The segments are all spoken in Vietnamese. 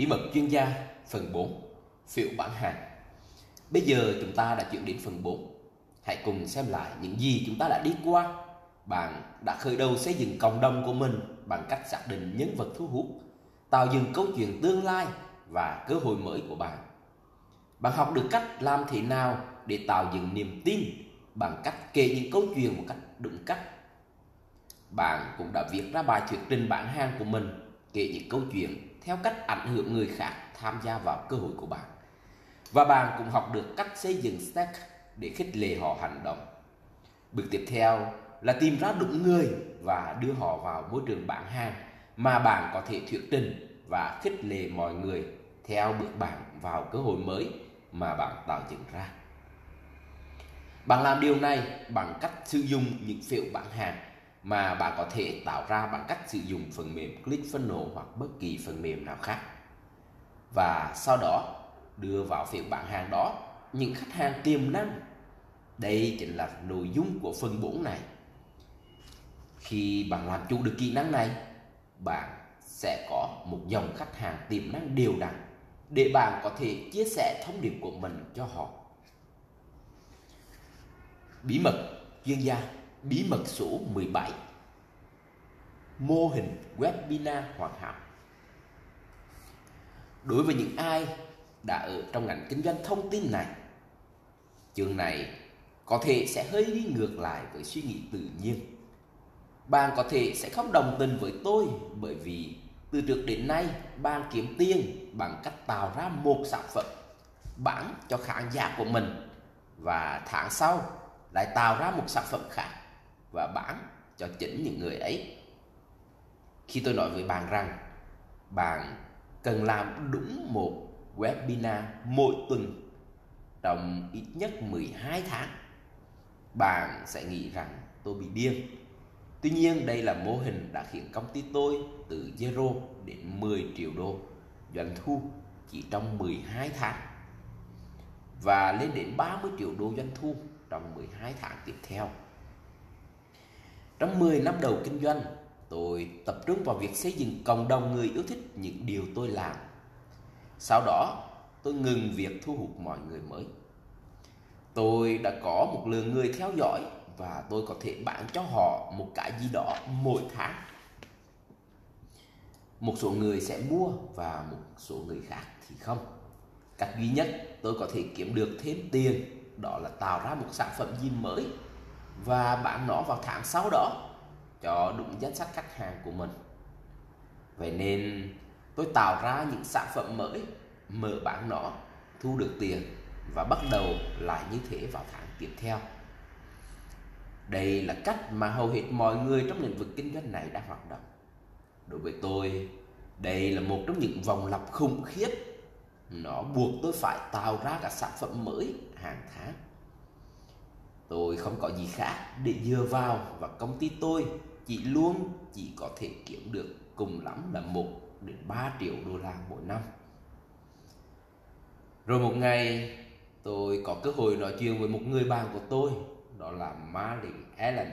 Bí mật chuyên gia, phần 4 Phiếu bán hàng. Bây giờ chúng ta đã chuyển đến phần 4 Hãy cùng xem lại những gì chúng ta đã đi qua. Bạn đã khởi đầu xây dựng cộng đồng của mình Bằng cách xác định nhân vật thu hút, Tạo dựng câu chuyện tương lai và cơ hội mới của bạn. Bạn học được cách làm thế nào để tạo dựng niềm tin Bằng cách kể những câu chuyện một cách đúng cách. Bạn cũng đã viết ra bài thuyết trình bản hàng của mình, Kể những câu chuyện theo cách ảnh hưởng người khác tham gia vào cơ hội của bạn. Và bạn cũng học được cách xây dựng stack để khích lệ họ hành động. Bước tiếp theo là tìm ra đúng người và đưa họ vào môi trường bán hàng mà bạn có thể thuyết trình và khích lệ mọi người theo bước bạn vào cơ hội mới mà bạn tạo dựng ra. Bạn làm điều này bằng cách sử dụng những phiếu bán hàng mà bạn có thể tạo ra bằng cách sử dụng phần mềm ClickFunnels hoặc bất kỳ phần mềm nào khác. Và sau đó đưa vào phiên bán hàng đó những khách hàng tiềm năng. Đây chính là nội dung của phần 4 này. Khi bạn làm chủ được kỹ năng này, bạn sẽ có một dòng khách hàng tiềm năng đều đặn để bạn có thể chia sẻ thông điệp của mình cho họ. Bí mật chuyên gia Bí mật số 17 Mô hình webinar hoàn hảo. Đối với những ai đã ở trong ngành kinh doanh thông tin này Chương này có thể sẽ hơi đi ngược lại với suy nghĩ tự nhiên. Bạn có thể sẽ không đồng tình với tôi Bởi vì từ trước đến nay bạn kiếm tiền bằng cách tạo ra một sản phẩm bán cho khán giả của mình Và tháng sau lại tạo ra một sản phẩm khác và bán cho chính những người ấy. Khi tôi nói với bạn rằng bạn cần làm đúng một webinar mỗi tuần trong ít nhất 12 tháng, bạn sẽ nghĩ rằng tôi bị điên. Tuy nhiên đây là mô hình đã khiến công ty tôi từ zero đến 10 triệu đô doanh thu chỉ trong 12 tháng và lên đến 30 triệu đô doanh thu trong 12 tháng tiếp theo. Trong 10 năm đầu kinh doanh, tôi tập trung vào việc xây dựng cộng đồng người yêu thích những điều tôi làm. Sau đó, tôi ngừng việc thu hút mọi người mới. Tôi đã có một lượng người theo dõi và tôi có thể bán cho họ một cái gì đó mỗi tháng. Một số người sẽ mua và một số người khác thì không. Cách duy nhất tôi có thể kiếm được thêm tiền đó là tạo ra một sản phẩm gì mới và bạn nó vào tháng sau đó cho đúng danh sách khách hàng của mình. Vậy nên tôi tạo ra những sản phẩm mới, mở bán nó, thu được tiền và bắt đầu lại như thế vào tháng tiếp theo. Đây là cách mà hầu hết mọi người trong lĩnh vực kinh doanh này đã hoạt động. Đối với tôi, đây là một trong những vòng lặp khủng khiếp. Nó buộc tôi phải tạo ra các sản phẩm mới hàng tháng Tôi không có gì khác để dựa vào và công ty tôi chỉ luôn chỉ có thể kiếm được cùng lắm là 1 đến 3 triệu đô la mỗi năm. Rồi một ngày, tôi có cơ hội nói chuyện với một người bạn của tôi, đó là Mary Allen.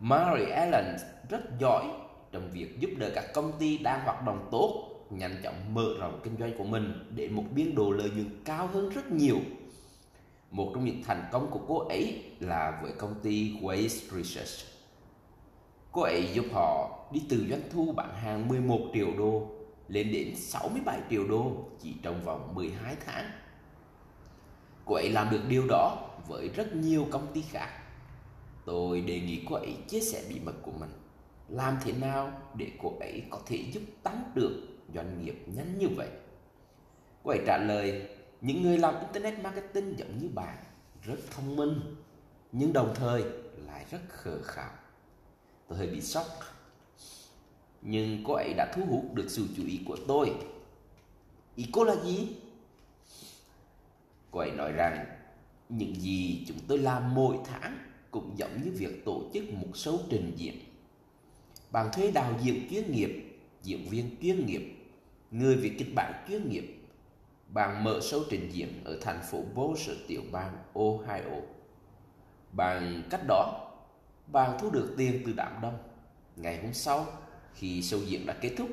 Mary Allen rất giỏi trong việc giúp đỡ các công ty đang hoạt động tốt, nhanh chóng mở rộng kinh doanh của mình để một biên độ lợi nhuận cao hơn rất nhiều một trong những thành công của cô ấy là với công ty Waste Research. Cô ấy giúp họ đi từ doanh thu bán hàng 11 triệu đô lên đến 67 triệu đô chỉ trong vòng 12 tháng. Cô ấy làm được điều đó với rất nhiều công ty khác. Tôi đề nghị cô ấy chia sẻ bí mật của mình. Làm thế nào để cô ấy có thể giúp tăng trưởng doanh nghiệp nhanh như vậy? Cô ấy trả lời những người làm internet marketing giống như bạn, rất thông minh, nhưng đồng thời lại rất khờ khạo. Tôi hơi bị sốc, nhưng cô ấy đã thu hút được sự chú ý của tôi. Ý cô là gì? Cô ấy nói rằng, những gì chúng tôi làm mỗi tháng cũng giống như việc tổ chức một số trình diễn. Bạn thuê đạo diễn chuyên nghiệp, diễn viên chuyên nghiệp, người viết kịch bản chuyên nghiệp bạn mở show trình diễn ở thành phố Boulder, tiểu bang Ohio. Bằng cách đó, bạn thu được tiền từ đám đông. Ngày hôm sau, khi show diễn đã kết thúc,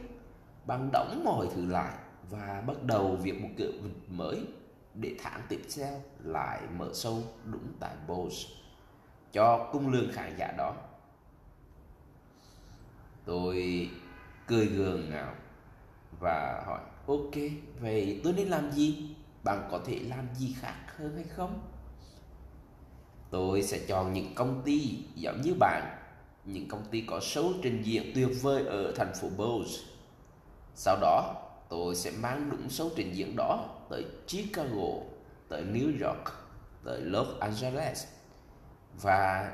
bạn đóng mọi thứ lại và bắt đầu việc một cửa mới để tháng tiếp theo lại mở sâu đúng tại Bose cho cung lương khán giả đó. Tôi cười gượng ngạo và hỏi Ok, vậy tôi nên làm gì? Bạn có thể làm gì khác hơn hay không? Tôi sẽ chọn những công ty giống như bạn Những công ty có số trình diện tuyệt vời ở thành phố Bose Sau đó tôi sẽ mang đúng số trình diễn đó tới Chicago, tới New York, tới Los Angeles Và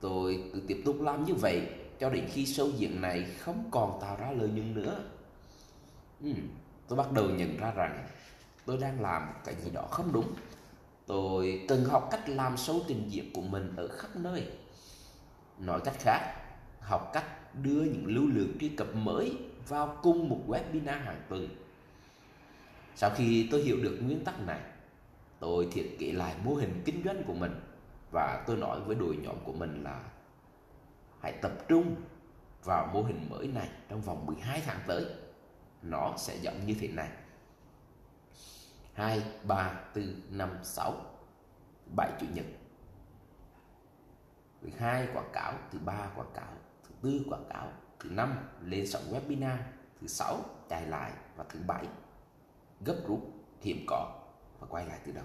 tôi cứ tiếp tục làm như vậy cho đến khi show diễn này không còn tạo ra lợi nhuận nữa. Uhm tôi bắt đầu nhận ra rằng tôi đang làm cái gì đó không đúng. Tôi cần học cách làm sâu trình diễn của mình ở khắp nơi. Nói cách khác, học cách đưa những lưu lượng truy cập mới vào cùng một webinar hàng tuần. Sau khi tôi hiểu được nguyên tắc này, tôi thiết kế lại mô hình kinh doanh của mình và tôi nói với đội nhóm của mình là hãy tập trung vào mô hình mới này trong vòng 12 tháng tới nó sẽ giống như thế này. 2, 3, 4, 5, 6 7 chủ nhật. Thứ 2 quảng cáo. Thứ 3 quảng cáo. Thứ 4 quảng cáo. Thứ 5 lên sóng webinar. Thứ 6 chạy lại. Và thứ 7 gấp rút hiểm có. Và quay lại từ đầu.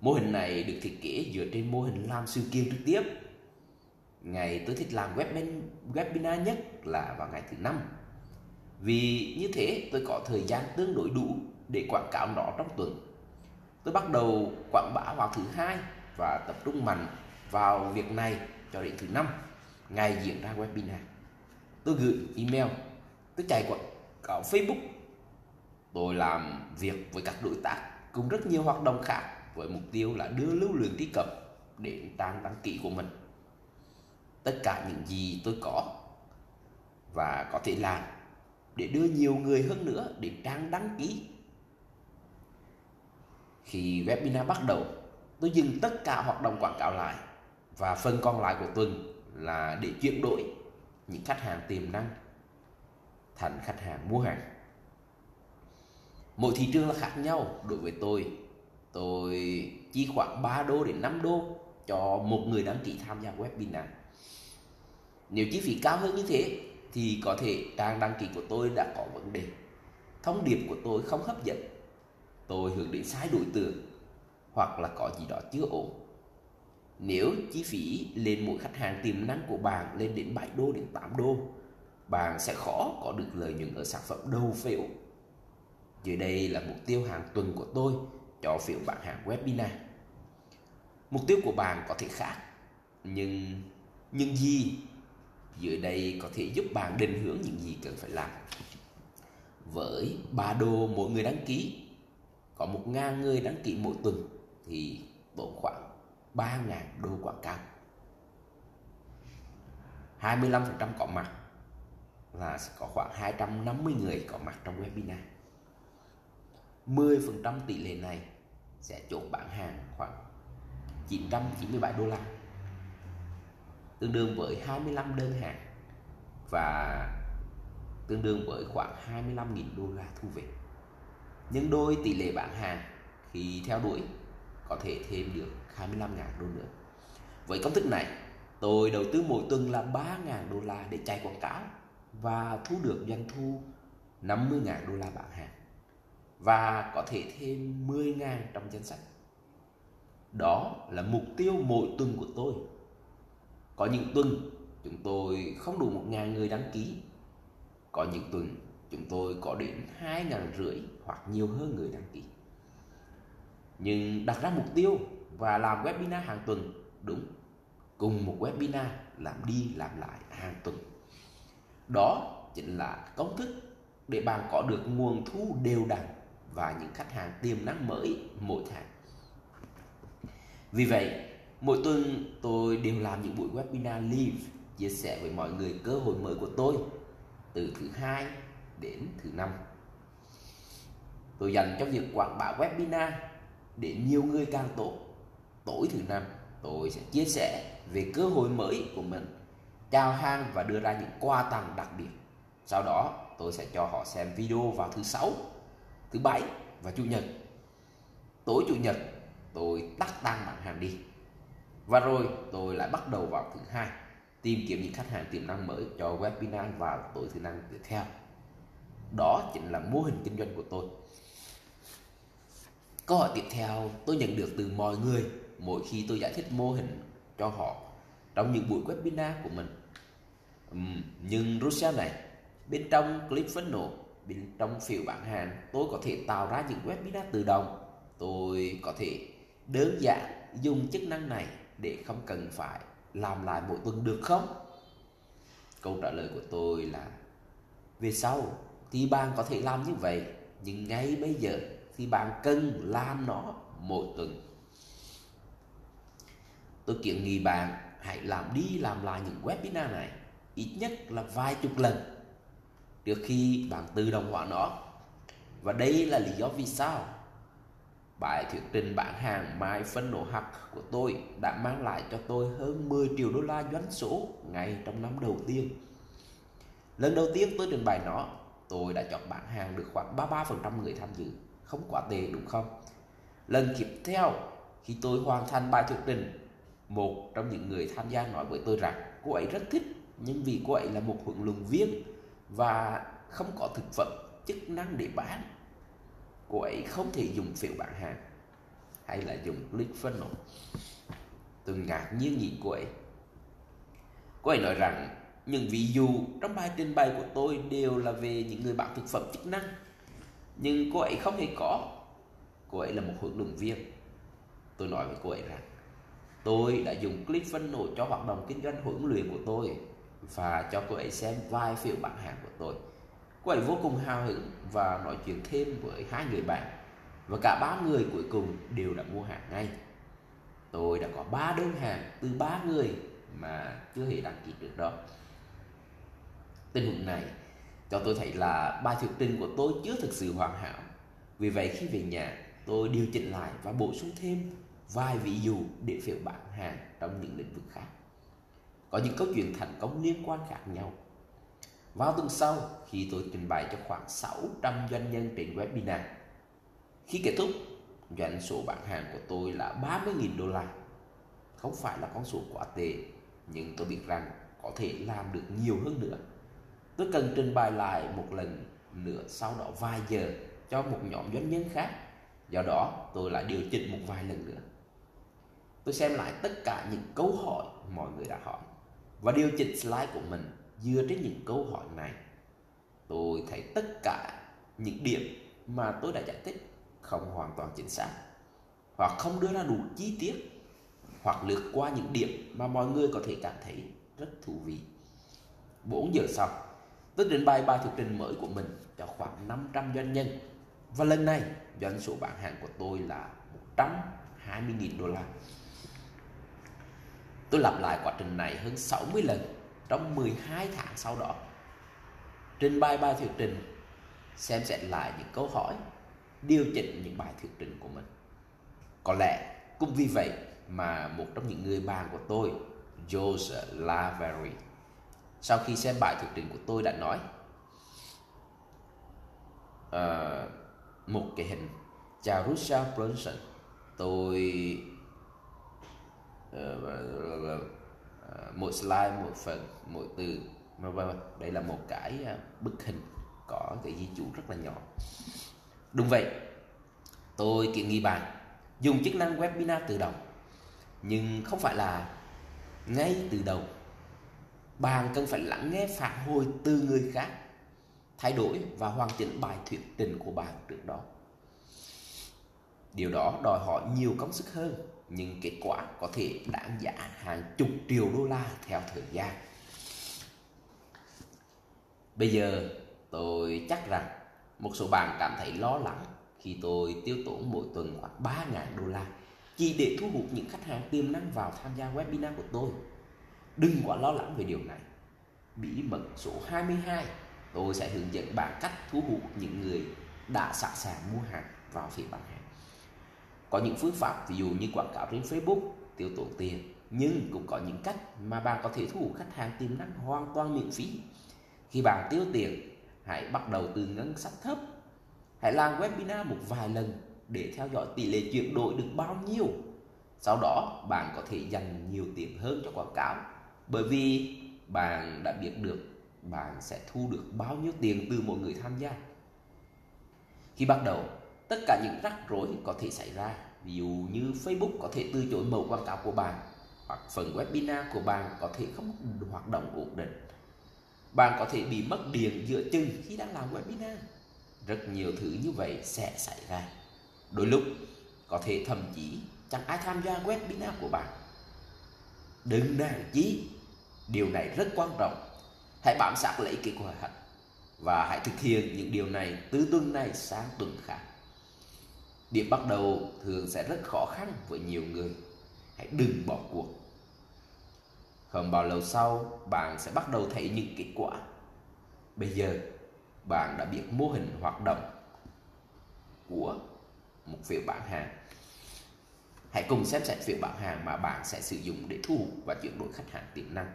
Mô hình này được thiết kế dựa trên mô hình làm sự kiện trực tiếp. Ngày tôi thích làm webinar nhất là vào ngày thứ năm vì như thế tôi có thời gian tương đối đủ để quảng cáo nó trong tuần. Tôi bắt đầu quảng bá vào thứ hai và tập trung mạnh vào việc này cho đến thứ năm ngày diễn ra webinar. Tôi gửi email, tôi chạy quảng cáo Facebook. Tôi làm việc với các đối tác cùng rất nhiều hoạt động khác với mục tiêu là đưa lưu lượng truy cập đến trang đăng ký của mình. Tất cả những gì tôi có và có thể làm để đưa nhiều người hơn nữa đến trang đăng ký. Khi webinar bắt đầu, tôi dừng tất cả hoạt động quảng cáo lại và phần còn lại của tuần là để chuyển đổi những khách hàng tiềm năng thành khách hàng mua hàng. Mỗi thị trường là khác nhau đối với tôi. Tôi chi khoảng 3 đô đến 5 đô cho một người đăng ký tham gia webinar. Nếu chi phí cao hơn như thế thì có thể trang đăng ký của tôi đã có vấn đề. Thông điệp của tôi không hấp dẫn. Tôi hướng đến sai đối tượng hoặc là có gì đó chưa ổn. Nếu chi phí lên mỗi khách hàng tiềm năng của bạn lên đến 7 đô đến 8 đô, bạn sẽ khó có được lợi nhuận ở sản phẩm đầu phiếu. Dưới đây là mục tiêu hàng tuần của tôi cho phiếu bán hàng webinar. Mục tiêu của bạn có thể khác, nhưng nhưng gì dưới đây có thể giúp bạn định hướng những gì cần phải làm. Với 3 đô mỗi người đăng ký, có 1.000 người đăng ký mỗi tuần thì tốn khoảng 3.000 đô quảng cáo. 25% có mặt là sẽ có khoảng 250 người có mặt trong webinar. 10% tỷ lệ này sẽ chốt bán hàng khoảng 997 đô la tương đương với 25 đơn hàng và tương đương với khoảng 25.000 đô la thu về. Nhân đôi tỷ lệ bán hàng khi theo đuổi có thể thêm được 25.000 đô nữa. Với công thức này, tôi đầu tư mỗi tuần là 3.000 đô la để chạy quảng cáo và thu được doanh thu 50.000 đô la bán hàng và có thể thêm 10.000 trong danh sách. Đó là mục tiêu mỗi tuần của tôi có những tuần chúng tôi không đủ một ngàn người đăng ký. Có những tuần chúng tôi có đến hai ngàn rưỡi hoặc nhiều hơn người đăng ký. Nhưng đặt ra mục tiêu và làm webinar hàng tuần đúng cùng một webinar làm đi làm lại hàng tuần. Đó chính là công thức để bạn có được nguồn thu đều đặn và những khách hàng tiềm năng mới mỗi tháng. Vì vậy, Mỗi tuần tôi đều làm những buổi webinar live chia sẻ với mọi người cơ hội mới của tôi từ thứ hai đến thứ năm. Tôi dành cho việc quảng bá webinar để nhiều người càng tốt. Tối thứ năm tôi sẽ chia sẻ về cơ hội mới của mình, chào hàng và đưa ra những quà tặng đặc biệt. Sau đó tôi sẽ cho họ xem video vào thứ sáu, thứ bảy và chủ nhật. Tối chủ nhật tôi tắt tăng bản hàng đi. Và rồi tôi lại bắt đầu vào thứ hai tìm kiếm những khách hàng tiềm năng mới cho webinar vào tối thứ năm tiếp theo. Đó chính là mô hình kinh doanh của tôi. Câu hỏi tiếp theo tôi nhận được từ mọi người mỗi khi tôi giải thích mô hình cho họ trong những buổi webinar của mình. Uhm, nhưng Russia này, bên trong clip funnel, bên trong phiếu bán hàng, tôi có thể tạo ra những webinar tự động. Tôi có thể đơn giản dùng chức năng này để không cần phải làm lại mỗi tuần được không? Câu trả lời của tôi là, về sau thì bạn có thể làm như vậy, nhưng ngay bây giờ thì bạn cần làm nó mỗi tuần. Tôi kiến nghị bạn hãy làm đi làm lại những webinar này, ít nhất là vài chục lần, trước khi bạn tự động hóa nó. Và đây là lý do vì sao Bài thuyết trình bán hàng My Funnel Hack của tôi đã mang lại cho tôi hơn 10 triệu đô la doanh số ngay trong năm đầu tiên. Lần đầu tiên tôi trình bày nó, tôi đã chọn bán hàng được khoảng 33% người tham dự. Không quá tệ đúng không? Lần tiếp theo, khi tôi hoàn thành bài thuyết trình, một trong những người tham gia nói với tôi rằng cô ấy rất thích nhưng vì cô ấy là một huấn luyện viên và không có thực phẩm chức năng để bán cô ấy không thể dùng phiếu bán hàng, hay là dùng click funnel tôi ngạc nhiên nhìn cô ấy. Cô ấy nói rằng những ví dụ trong bài trình bày của tôi đều là về những người bán thực phẩm chức năng, nhưng cô ấy không hề có. Cô ấy là một huấn luyện viên. Tôi nói với cô ấy rằng, tôi đã dùng click funnel cho hoạt động kinh doanh huấn luyện của tôi và cho cô ấy xem vài phiếu bán hàng của tôi. Cô ấy vô cùng hào hứng và nói chuyện thêm với hai người bạn và cả ba người cuối cùng đều đã mua hàng ngay. Tôi đã có ba đơn hàng từ ba người mà chưa hề đăng ký trước đó. Tình huống này cho tôi thấy là bài thuyết trình của tôi chưa thực sự hoàn hảo. Vì vậy khi về nhà, tôi điều chỉnh lại và bổ sung thêm vài ví dụ để phiếu bán hàng trong những lĩnh vực khác. Có những câu chuyện thành công liên quan khác nhau vào tuần sau, khi tôi trình bày cho khoảng 600 doanh nhân trên webinar. Khi kết thúc, doanh số bán hàng của tôi là 30.000 đô la. Không phải là con số quá tệ, nhưng tôi biết rằng có thể làm được nhiều hơn nữa. Tôi cần trình bày lại một lần nữa sau đó vài giờ cho một nhóm doanh nhân khác. Do đó, tôi lại điều chỉnh một vài lần nữa. Tôi xem lại tất cả những câu hỏi mọi người đã hỏi và điều chỉnh slide của mình dựa trên những câu hỏi này. Tôi thấy tất cả những điểm mà tôi đã giải thích không hoàn toàn chính xác, hoặc không đưa ra đủ chi tiết, hoặc lướt qua những điểm mà mọi người có thể cảm thấy rất thú vị. 4 giờ sau, tôi trình bày bài thuyết trình mới của mình cho khoảng 500 doanh nhân. Và lần này, doanh số bán hàng của tôi là 120.000 đô la. Tôi lặp lại quá trình này hơn 60 lần trong 12 tháng sau đó. Trình bày bài thuyết trình xem xét lại những câu hỏi điều chỉnh những bài thuyết trình của mình. Có lẽ cũng vì vậy mà một trong những người bạn của tôi Jose Lavery sau khi xem bài thuyết trình của tôi đã nói uh, một cái hình chào Russell Brunson tôi uh, mỗi slide một phần, mỗi từ. Vân đây là một cái à, bức hình có cái di chú rất là nhỏ. Đúng vậy. Tôi kiện nghị bạn dùng chức năng webinar tự động. Nhưng không phải là ngay từ đầu. Bạn cần phải lắng nghe phản hồi từ người khác, thay đổi và hoàn chỉnh bài thuyết trình của bạn trước đó. Điều đó đòi hỏi nhiều công sức hơn nhưng kết quả có thể đáng giá hàng chục triệu đô la theo thời gian. Bây giờ tôi chắc rằng một số bạn cảm thấy lo lắng khi tôi tiêu tốn mỗi tuần khoảng 3.000 đô la chỉ để thu hút những khách hàng tiềm năng vào tham gia webinar của tôi. Đừng quá lo lắng về điều này. Bí mật số 22 tôi sẽ hướng dẫn bạn cách thu hút những người đã sẵn sàng mua hàng vào phía bán hàng. Có những phương pháp ví dụ như quảng cáo trên Facebook tiêu tốn tiền nhưng cũng có những cách mà bạn có thể thu hút khách hàng tiềm năng hoàn toàn miễn phí Khi bạn tiêu tiền, hãy bắt đầu từ ngân sách thấp. Hãy làm webinar một vài lần để theo dõi tỷ lệ chuyển đổi được bao nhiêu. Sau đó bạn có thể dành nhiều tiền hơn cho quảng cáo bởi vì bạn đã biết được bạn sẽ thu được bao nhiêu tiền từ mỗi người tham gia. Khi bắt đầu, tất cả những rắc rối có thể xảy ra. Ví dụ như Facebook có thể từ chối mẫu quảng cáo của bạn hoặc phần webinar của bạn có thể không hoạt động ổn định. Bạn có thể bị mất điện giữa chừng khi đang làm webinar. Rất nhiều thứ như vậy sẽ xảy ra. Đôi lúc có thể thậm chí chẳng ai tham gia webinar của bạn. Đừng nản chí, điều này rất quan trọng. Hãy bám sát lấy kết quả và hãy thực hiện những điều này từ tuần này sang tuần khác. Điểm bắt đầu thường sẽ rất khó khăn với nhiều người. Hãy đừng bỏ cuộc. Không bao lâu sau, bạn sẽ bắt đầu thấy những kết quả. Bây giờ, bạn đã biết mô hình hoạt động của một phiếu bán hàng. Hãy cùng xem xét phiếu bán hàng mà bạn sẽ sử dụng để thu hút và chuyển đổi khách hàng tiềm năng.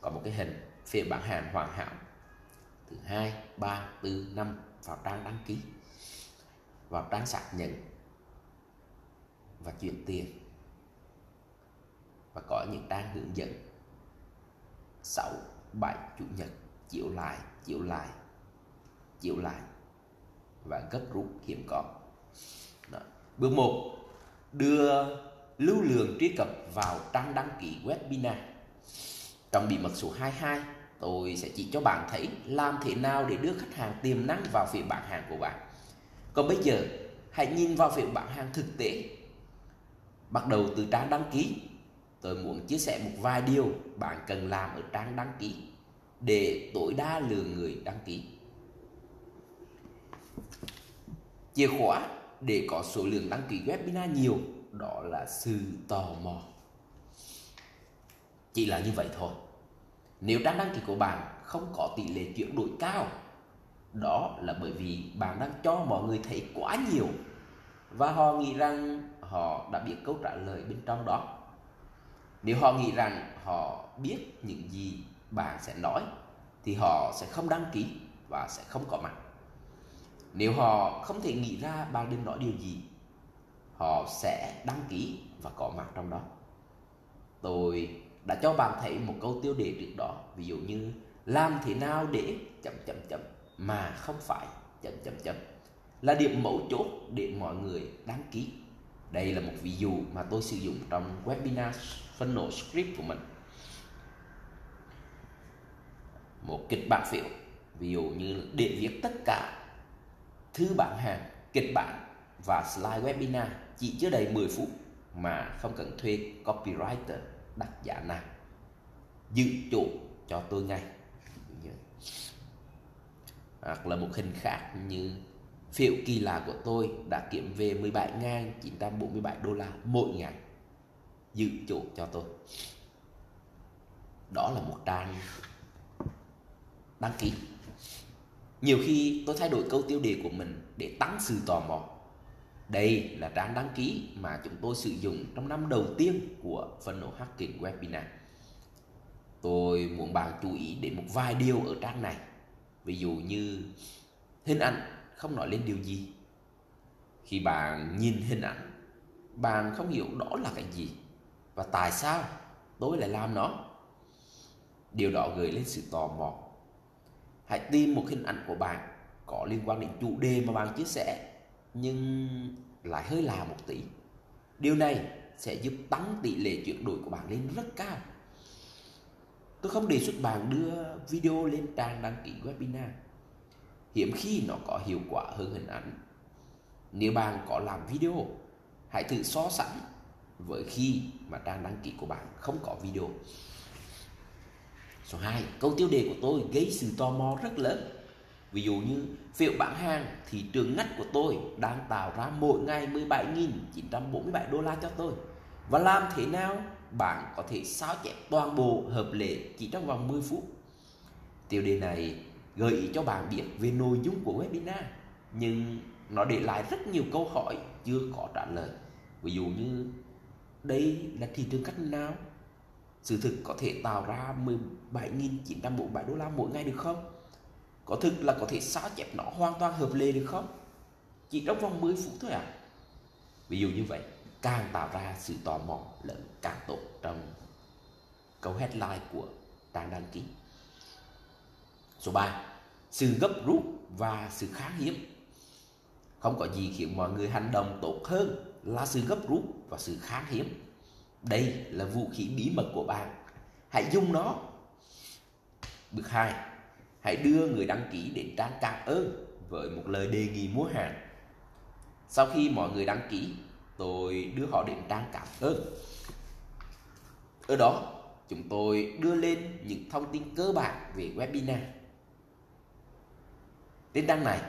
Có một cái hình phiếu bán hàng hoàn hảo. Thứ hai, ba, tư, năm vào trang đăng ký vào trang xác nhận và chuyển tiền và có những trang hướng dẫn 6, 7, Chủ nhật chiếu lại, chiếu lại, chiếu lại và gấp rút hiểm có. Đó. Bước 1 đưa lưu lượng truy cập vào trang đăng ký webinar. Trong bí mật số 22, tôi sẽ chỉ cho bạn thấy làm thế nào để đưa khách hàng tiềm năng vào phía bán hàng của bạn. Còn bây giờ, hãy nhìn vào việc bán hàng thực tế. Bắt đầu từ trang đăng ký. Tôi muốn chia sẻ một vài điều bạn cần làm ở trang đăng ký để tối đa lượng người đăng ký. Chìa khóa để có số lượng đăng ký webinar nhiều đó là sự tò mò. Chỉ là như vậy thôi. Nếu trang đăng ký của bạn không có tỷ lệ chuyển đổi cao đó là bởi vì bạn đang cho mọi người thấy quá nhiều. Và họ nghĩ rằng họ đã biết câu trả lời bên trong đó. Nếu họ nghĩ rằng họ biết những gì bạn sẽ nói, thì họ sẽ không đăng ký và sẽ không có mặt. Nếu họ không thể nghĩ ra bạn định nói điều gì, họ sẽ đăng ký và có mặt trong đó. Tôi đã cho bạn thấy một câu tiêu đề trước đó, ví dụ như, làm thế nào để chậm chậm chậm mà không phải chấm chấm chấm là điểm mấu chốt để mọi người đăng ký. Đây là một ví dụ mà tôi sử dụng trong webinar phân nổ script của mình. Một kịch bản phiếu, ví dụ như để viết tất cả thư bản hàng, kịch bản và slide webinar chỉ chưa đầy 10 phút mà không cần thuê copywriter đặt giả nào. giữ chỗ cho tôi ngay hoặc là một hình khác như phiếu kỳ lạ của tôi đã kiếm về 17.947 đô la mỗi ngày dự chỗ cho tôi. Đó là một trang đăng ký. Nhiều khi tôi thay đổi câu tiêu đề của mình để tăng sự tò mò. Đây là trang đăng ký mà chúng tôi sử dụng trong năm đầu tiên của phần nổ Hacking Webinar. Tôi muốn bạn chú ý đến một vài điều ở trang này ví dụ như hình ảnh không nói lên điều gì. Khi bạn nhìn hình ảnh, bạn không hiểu đó là cái gì và tại sao tôi lại làm nó. Điều đó gợi lên sự tò mò. Hãy tìm một hình ảnh của bạn có liên quan đến chủ đề mà bạn chia sẻ, nhưng lại hơi là một tỷ điều này sẽ giúp tăng tỷ lệ chuyển đổi của bạn lên rất cao. Tôi không đề xuất bạn đưa video lên trang đăng ký webinar. Hiếm khi nó có hiệu quả hơn hình ảnh. Nếu bạn có làm video, hãy thử so sánh với khi mà trang đăng ký của bạn không có video. Số 2, câu tiêu đề của tôi gây sự tò mò rất lớn. Ví dụ như phiếu bán hàng thị trường ngách của tôi đang tạo ra mỗi ngày 17.947 đô la cho tôi. Và làm thế nào bạn có thể sao chép toàn bộ hợp lệ chỉ trong vòng 10 phút. Tiêu đề này gợi ý cho bạn biết về nội dung của webinar, nhưng nó để lại rất nhiều câu hỏi chưa có trả lời. Ví dụ như đây là thị trường cách nào? sự thực có thể tạo ra 17.947 đô la mỗi ngày được không? Có thực là có thể sao chép nó hoàn toàn hợp lệ được không? Chỉ trong vòng 10 phút thôi à? Ví dụ như vậy, càng tạo ra sự tò mò lẫn càng tốt trong câu headline của trang đăng ký. Số 3. Sự gấp rút và sự khan hiếm. Không có gì khiến mọi người hành động tốt hơn là sự gấp rút và sự khan hiếm. Đây là vũ khí bí mật của bạn. Hãy dùng nó. Bước 2. Hãy đưa người đăng ký đến trang cảm ơn với một lời đề nghị mua hàng. Sau khi mọi người đăng ký, tôi đưa họ đến trang cảm ơn. Ở đó, chúng tôi đưa lên những thông tin cơ bản về webinar. Trên trang này,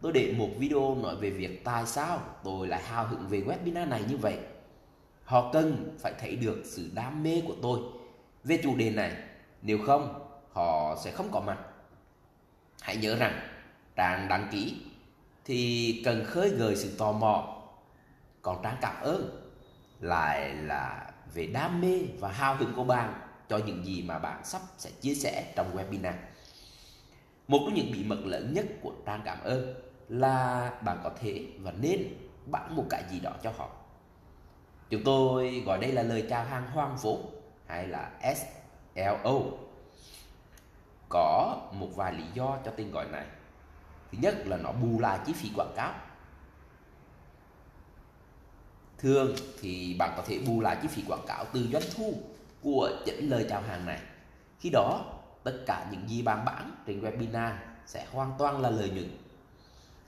tôi để một video nói về việc tại sao tôi lại hào hứng về webinar này như vậy. Họ cần phải thấy được sự đam mê của tôi về chủ đề này, nếu không họ sẽ không có mặt. Hãy nhớ rằng trang đăng ký thì cần khơi gợi sự tò mò, còn trang cảm ơn lại là về đam mê và hào hứng của bạn cho những gì mà bạn sắp sẽ chia sẻ trong webinar. Một trong những bí mật lớn nhất của trang cảm ơn là bạn có thể và nên bán một cái gì đó cho họ. Chúng tôi gọi đây là lời chào hàng hoang vốn hay là SLO. Có một vài lý do cho tên gọi này. Thứ nhất là nó bù lại chi phí quảng cáo. Thường thì bạn có thể bù lại chi phí quảng cáo từ doanh thu của những lời chào hàng này. Khi đó, tất cả những gì bạn bán trên webinar sẽ hoàn toàn là lợi nhuận.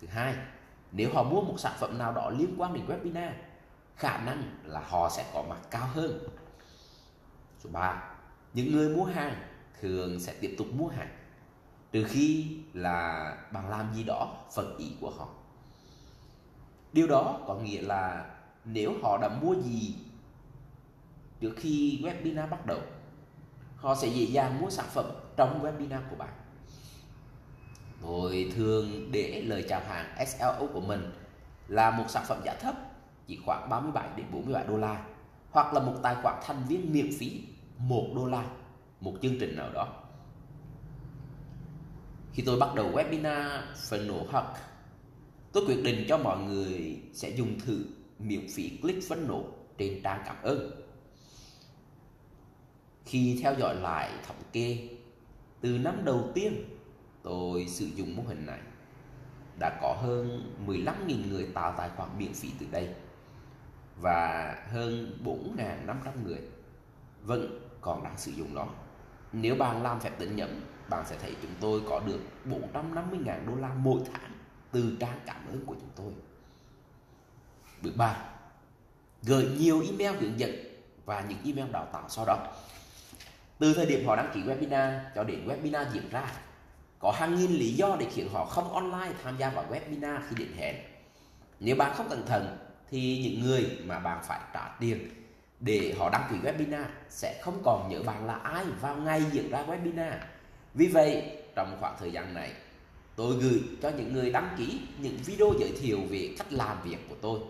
Thứ hai, nếu họ mua một sản phẩm nào đó liên quan đến webinar, khả năng là họ sẽ có mặt cao hơn. Số 3, những người mua hàng thường sẽ tiếp tục mua hàng trừ khi là bạn làm gì đó phần ý của họ. Điều đó có nghĩa là nếu họ đã mua gì trước khi webinar bắt đầu, họ sẽ dễ dàng mua sản phẩm trong webinar của bạn. Tôi thường để lời chào hàng SLO của mình là một sản phẩm giá thấp, chỉ khoảng 37 đến 47 đô la, hoặc là một tài khoản thành viên miễn phí 1 đô la, một chương trình nào đó. Khi tôi bắt đầu webinar phần nổ Hack tôi quyết định cho mọi người sẽ dùng thử miễn phí click Funnel trên trang cảm ơn khi theo dõi lại thống kê từ năm đầu tiên tôi sử dụng mô hình này đã có hơn 15.000 người tạo tài khoản miễn phí từ đây và hơn 4.500 người vẫn còn đang sử dụng nó. Nếu bạn làm phép tính nhẩm, bạn sẽ thấy chúng tôi có được 450.000 đô la mỗi tháng từ trang cảm ơn của chúng tôi. Bước 3. Gửi nhiều email hướng dẫn và những email đào tạo sau đó. Từ thời điểm họ đăng ký webinar cho đến webinar diễn ra, có hàng nghìn lý do để khiến họ không online tham gia vào webinar khi đến hẹn. Nếu bạn không cẩn thận thì những người mà bạn phải trả tiền để họ đăng ký webinar sẽ không còn nhớ bạn là ai vào ngày diễn ra webinar. Vì vậy, trong khoảng thời gian này, tôi gửi cho những người đăng ký những video giới thiệu về cách làm việc của tôi,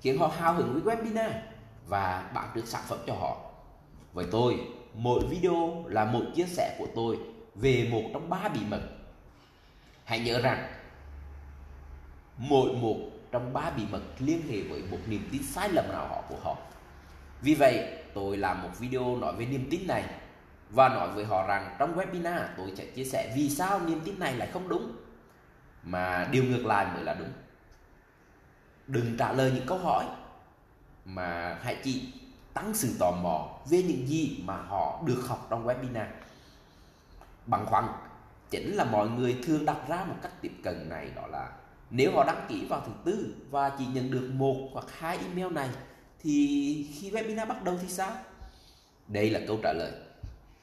khiến họ hào hứng với webinar và bán được sản phẩm cho họ. Với tôi, mỗi video là một chia sẻ của tôi về một trong ba bí mật. Hãy nhớ rằng mỗi một trong ba bí mật liên hệ với một niềm tin sai lầm nào họ của họ. Vì vậy, tôi làm một video nói về niềm tin này và nói với họ rằng trong webinar tôi sẽ chia sẻ vì sao niềm tin này lại không đúng mà điều ngược lại mới là đúng. Đừng trả lời những câu hỏi mà hãy chỉ tăng sự tò mò về những gì mà họ được học trong webinar. Bằng khoăn chính là mọi người thường đặt ra một cách tiếp cận này, đó là nếu họ đăng ký vào thứ tư và chỉ nhận được một hoặc hai email này, thì khi webinar bắt đầu thì sao? Đây là câu trả lời.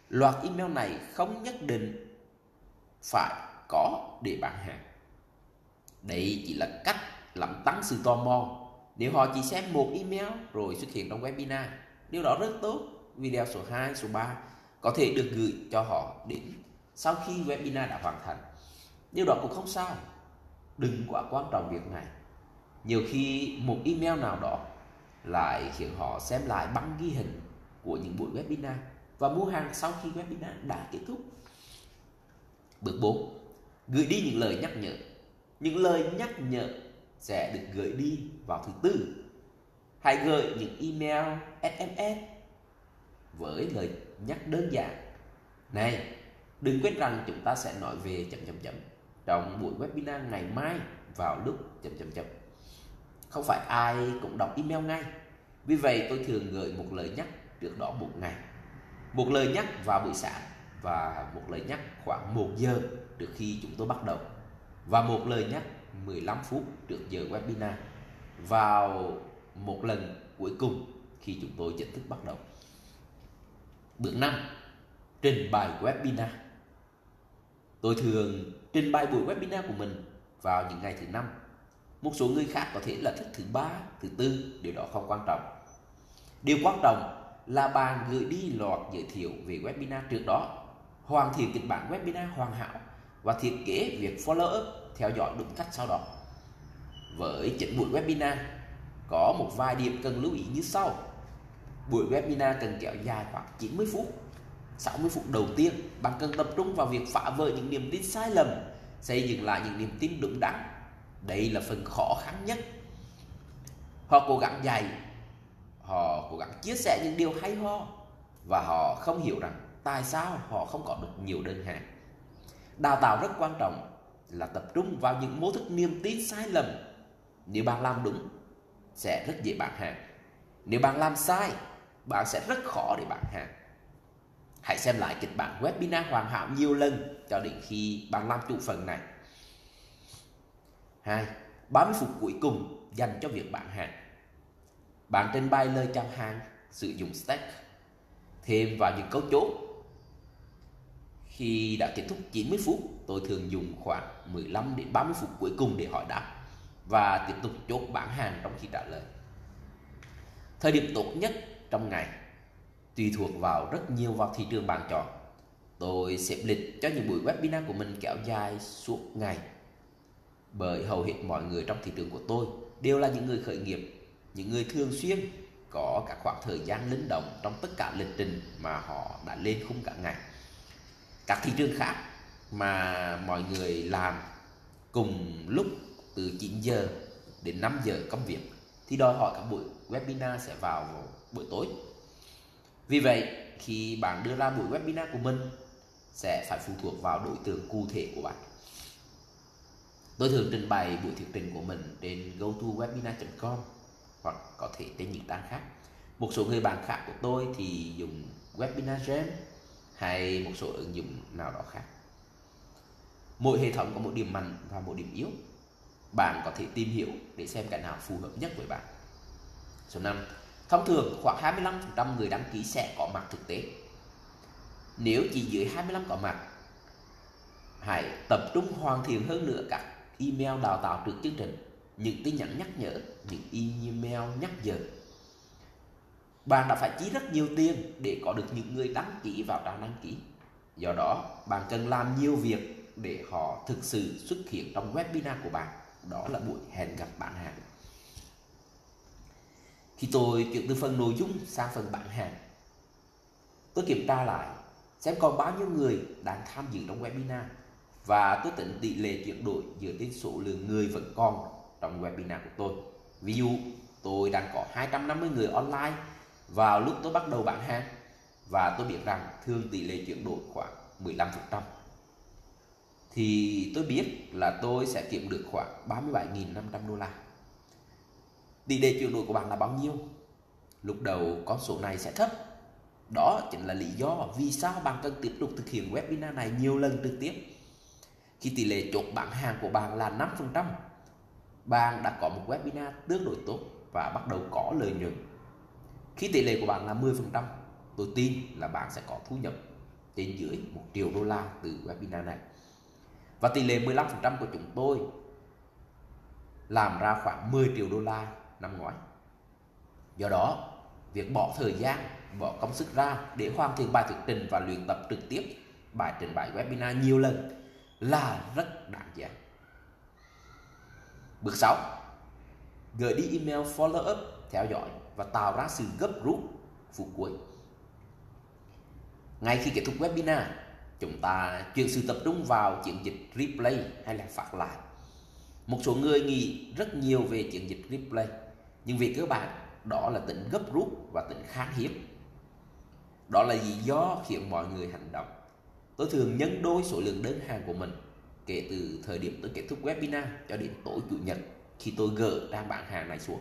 Loạt email này không nhất định phải có để bán hàng. Đây chỉ là cách làm tăng sự tò mò. Nếu họ chỉ xem một email rồi xuất hiện trong webinar Điều đó rất tốt. Video số 2, số 3 có thể được gửi cho họ đến sau khi webinar đã hoàn thành. Điều đó cũng không sao. Đừng quá quan trọng việc này. Nhiều khi một email nào đó lại khiến họ xem lại băng ghi hình của những buổi webinar và mua hàng sau khi webinar đã kết thúc. Bước 4. Gửi đi những lời nhắc nhở. Những lời nhắc nhở sẽ được gửi đi vào thứ tư. Hãy gửi những email, SMS với lời nhắc đơn giản. Này, đừng quên rằng chúng ta sẽ nói về chấm chấm chấm trong buổi webinar ngày mai vào lúc chấm chấm chấm. Không phải ai cũng đọc email ngay. Vì vậy tôi thường gửi một lời nhắc trước đó một ngày. Một lời nhắc vào buổi sáng và một lời nhắc khoảng 1 giờ trước khi chúng tôi bắt đầu và một lời nhắc 15 phút trước giờ webinar vào một lần cuối cùng khi chúng tôi chính thức bắt đầu. Bước 5. Trình bày webinar Tôi thường trình bày buổi webinar của mình vào những ngày thứ năm. Một số người khác có thể là thích thứ ba, thứ tư, điều đó không quan trọng. Điều quan trọng là bạn gửi đi loạt giới thiệu về webinar trước đó, hoàn thiện kịch bản webinar hoàn hảo và thiết kế việc follow up theo dõi đúng cách sau đó. Với chỉnh buổi webinar, có một vài điểm cần lưu ý như sau. Buổi webinar cần kéo dài khoảng 90 phút 60 phút đầu tiên, bạn cần tập trung vào việc phá vỡ những niềm tin sai lầm, xây dựng lại những niềm tin đúng đắn. Đây là phần khó khăn nhất. Họ cố gắng dạy, họ cố gắng chia sẻ những điều hay ho và họ không hiểu rằng tại sao họ không có được nhiều đơn hàng. Đào tạo rất quan trọng là tập trung vào những mô thức niềm tin sai lầm. Nếu bạn làm đúng, sẽ rất dễ bán hàng. Nếu bạn làm sai, bạn sẽ rất khó để bán hàng. Hãy xem lại kịch bản webinar hoàn hảo nhiều lần cho đến khi bạn làm chủ phần này. 2. 30 phút cuối cùng dành cho việc bán hàng. Bạn trình bày lời chào hàng, sử dụng stack, thêm vào những câu chốt. Khi đã kết thúc 90 phút, tôi thường dùng khoảng 15 đến 30 phút cuối cùng để hỏi đáp và tiếp tục chốt bán hàng trong khi trả lời. Thời điểm tốt nhất trong ngày tùy thuộc vào rất nhiều vào thị trường bạn chọn. Tôi xếp lịch cho những buổi webinar của mình kéo dài suốt ngày. Bởi hầu hết mọi người trong thị trường của tôi đều là những người khởi nghiệp, những người thường xuyên có các khoảng thời gian linh động trong tất cả lịch trình mà họ đã lên khung cả ngày. Các thị trường khác mà mọi người làm cùng lúc từ 9 giờ đến 5 giờ công việc thì đòi hỏi các buổi webinar sẽ vào buổi tối vì vậy, khi bạn đưa ra buổi webinar của mình sẽ phải phụ thuộc vào đối tượng cụ thể của bạn. Tôi thường trình bày buổi thuyết trình của mình trên gotowebinar.com hoặc có thể trên những trang khác. Một số người bạn khác của tôi thì dùng Webinar Jam hay một số ứng dụng nào đó khác. Mỗi hệ thống có một điểm mạnh và một điểm yếu. Bạn có thể tìm hiểu để xem cái nào phù hợp nhất với bạn. Số 5 Thông thường khoảng 25% người đăng ký sẽ có mặt thực tế. Nếu chỉ dưới 25 có mặt, hãy tập trung hoàn thiện hơn nữa các email đào tạo trước chương trình, những tin nhắn nhắc nhở, những email nhắc giờ. Bạn đã phải chi rất nhiều tiền để có được những người đăng ký vào trang đăng ký. Do đó, bạn cần làm nhiều việc để họ thực sự xuất hiện trong webinar của bạn. Đó là buổi hẹn gặp bạn hàng. Khi tôi chuyển từ phần nội dung sang phần bán hàng Tôi kiểm tra lại xem còn bao nhiêu người đang tham dự trong webinar và tôi tính tỷ lệ chuyển đổi dựa trên số lượng người vẫn còn trong webinar của tôi. Ví dụ, tôi đang có 250 người online vào lúc tôi bắt đầu bán hàng và tôi biết rằng thường tỷ lệ chuyển đổi khoảng 15%. Thì tôi biết là tôi sẽ kiếm được khoảng 37.500 đô la. Tỷ lệ chuyển đổi của bạn là bao nhiêu? Lúc đầu con số này sẽ thấp. Đó chính là lý do vì sao bạn cần tiếp tục thực hiện webinar này nhiều lần trực tiếp. Khi tỷ lệ chốt bán hàng của bạn là 5%, bạn đã có một webinar tương đối tốt và bắt đầu có lợi nhuận. Khi tỷ lệ của bạn là 10%, tôi tin là bạn sẽ có thu nhập trên dưới 1 triệu đô la từ webinar này. Và tỷ lệ 15% của chúng tôi làm ra khoảng 10 triệu đô la năm ngoái. Do đó, việc bỏ thời gian, bỏ công sức ra để hoàn thiện bài thuyết trình và luyện tập trực tiếp bài trình bày webinar nhiều lần là rất đáng giá. Bước 6. Gửi đi email follow up, theo dõi và tạo ra sự gấp rút vụ cuối. Ngay khi kết thúc webinar, chúng ta chuyển sự tập trung vào chiến dịch replay hay là phát lại. Một số người nghĩ rất nhiều về chiến dịch replay, nhưng về cơ bản đó là tính gấp rút và tính khan hiếm. Đó là lý do khiến mọi người hành động. Tôi thường nhân đôi số lượng đơn hàng của mình kể từ thời điểm tôi kết thúc webinar cho đến tối chủ nhật khi tôi gỡ đang bán hàng này xuống.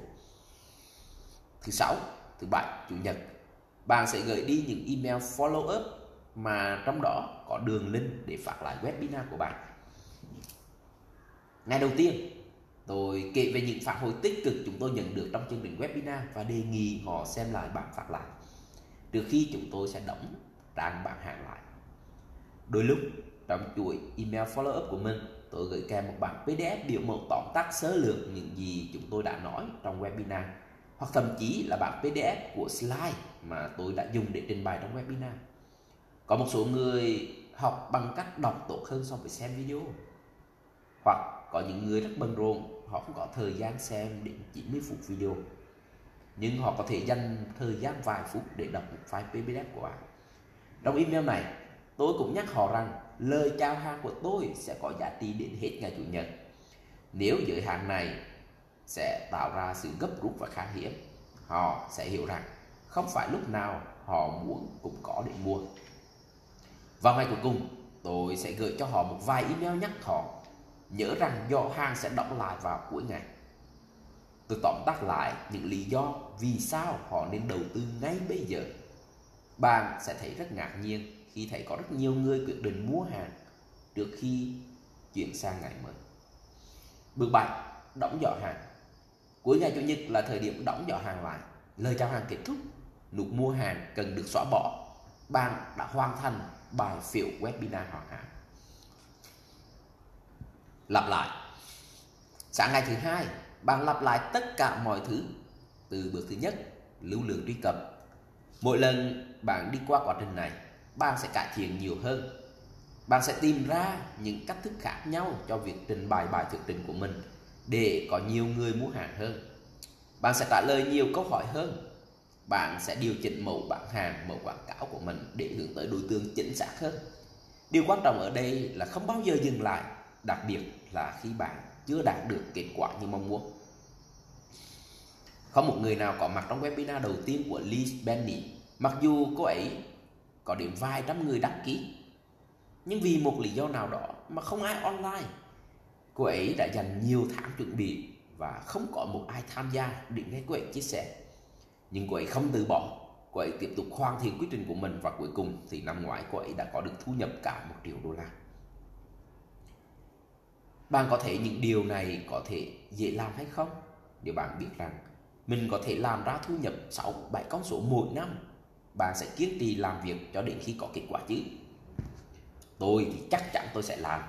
Thứ sáu, thứ bảy, chủ nhật, bạn sẽ gửi đi những email follow up mà trong đó có đường link để phát lại webinar của bạn. Ngày đầu tiên, tôi kể về những phản hồi tích cực chúng tôi nhận được trong chương trình webinar và đề nghị họ xem lại bản phát lại trước khi chúng tôi sẽ đóng trang bản hàng lại. Đôi lúc trong chuỗi email follow up của mình, tôi gửi kèm một bản PDF biểu mẫu tóm tắt sơ lược những gì chúng tôi đã nói trong webinar hoặc thậm chí là bản PDF của slide mà tôi đã dùng để trình bày trong webinar. Có một số người học bằng cách đọc tốt hơn so với xem video. Hoặc có những người rất bận rộn, họ không có thời gian xem đến 90 phút video. Nhưng họ có thể dành thời gian vài phút để đọc một file PDF của bạn. Trong email này, tôi cũng nhắc họ rằng lời chào hàng của tôi sẽ có giá trị đến hết ngày Chủ nhật. Nếu giới hạn này sẽ tạo ra sự gấp rút và khan hiếm, họ sẽ hiểu rằng không phải lúc nào họ muốn cũng có để mua. Vào ngày cuối cùng, tôi sẽ gửi cho họ một vài email nhắc họ nhớ rằng do hàng sẽ đóng lại vào cuối ngày. Tôi tóm tắt lại những lý do vì sao họ nên đầu tư ngay bây giờ. Bạn sẽ thấy rất ngạc nhiên khi thấy có rất nhiều người quyết định mua hàng trước khi chuyển sang ngày mới. Bước 7. Đóng giỏ hàng Cuối ngày Chủ nhật là thời điểm đóng giỏ hàng lại. Lời chào hàng kết thúc, nút mua hàng cần được xóa bỏ. Bạn đã hoàn thành bài phiếu webinar hoàn hảo. Lặp lại. Sáng ngày thứ hai, bạn lặp lại tất cả mọi thứ từ bước thứ nhất, lưu lượng truy cập. Mỗi lần bạn đi qua quá trình này, bạn sẽ cải thiện nhiều hơn. Bạn sẽ tìm ra những cách thức khác nhau cho việc trình bày bài thuyết trình của mình để có nhiều người mua hàng hơn. Bạn sẽ trả lời nhiều câu hỏi hơn. Bạn sẽ điều chỉnh mẫu bán hàng, mẫu quảng cáo của mình để hướng tới đối tượng chính xác hơn. Điều quan trọng ở đây là không bao giờ dừng lại, đặc biệt là khi bạn chưa đạt được kết quả như mong muốn. Không một người nào có mặt trong webinar đầu tiên của Liz Benny, mặc dù cô ấy có đến vài trăm người đăng ký, nhưng vì một lý do nào đó mà không ai online Cô ấy đã dành nhiều tháng chuẩn bị và không có một ai tham gia để nghe cô ấy chia sẻ. Nhưng cô ấy không từ bỏ, cô ấy tiếp tục hoàn thiện quy trình của mình và cuối cùng thì năm ngoái cô ấy đã có được thu nhập cả một triệu đô la. Bạn có thể những điều này có thể dễ làm hay không? Nếu bạn biết rằng mình có thể làm ra thu nhập 6, 7 con số mỗi năm, bạn sẽ kiên trì làm việc cho đến khi có kết quả chứ. Tôi thì chắc chắn tôi sẽ làm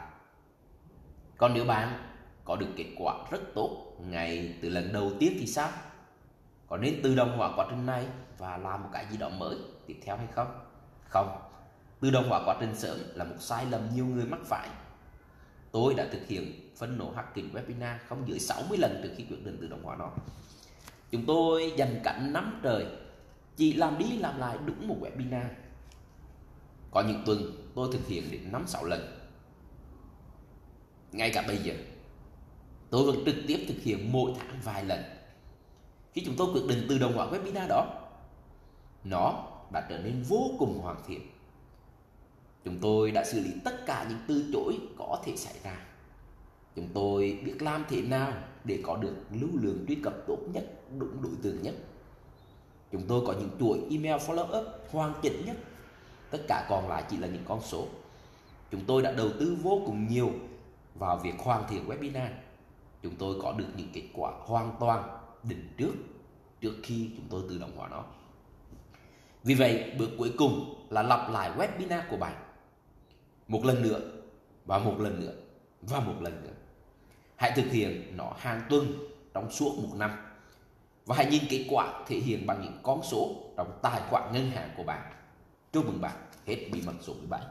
còn nếu bạn có được kết quả rất tốt, ngay từ lần đầu tiên thì sao? Có nên tự động hóa quá trình này và làm một cái gì đó mới tiếp theo hay không? Không. Tự động hóa quá trình sớm là một sai lầm nhiều người mắc phải. Tôi đã thực hiện phân nổ hacking webinar không dưới 60 lần trước khi quyết định tự động hóa nó. Chúng tôi dành cả năm trời chỉ làm đi làm lại đúng một webinar. Có những tuần tôi thực hiện đến 5-6 lần ngay cả bây giờ, tôi vẫn trực tiếp thực hiện mỗi tháng vài lần. Khi chúng tôi quyết định tự động hóa webinar đó, nó đã trở nên vô cùng hoàn thiện. Chúng tôi đã xử lý tất cả những từ chối có thể xảy ra. Chúng tôi biết làm thế nào để có được lưu lượng truy cập tốt nhất, đúng đối tượng nhất. Chúng tôi có những chuỗi email follow up hoàn chỉnh nhất. Tất cả còn lại chỉ là những con số. Chúng tôi đã đầu tư vô cùng nhiều vào việc hoàn thiện webinar, chúng tôi có được những kết quả hoàn toàn định trước trước khi chúng tôi tự động hóa nó. Vì vậy, bước cuối cùng là lặp lại webinar của bạn. Một lần nữa, và một lần nữa, và một lần nữa. Hãy thực hiện nó hàng tuần trong suốt một năm. Và hãy nhìn kết quả thể hiện bằng những con số trong tài khoản ngân hàng của bạn. Chúc mừng bạn, hết bí mật số 17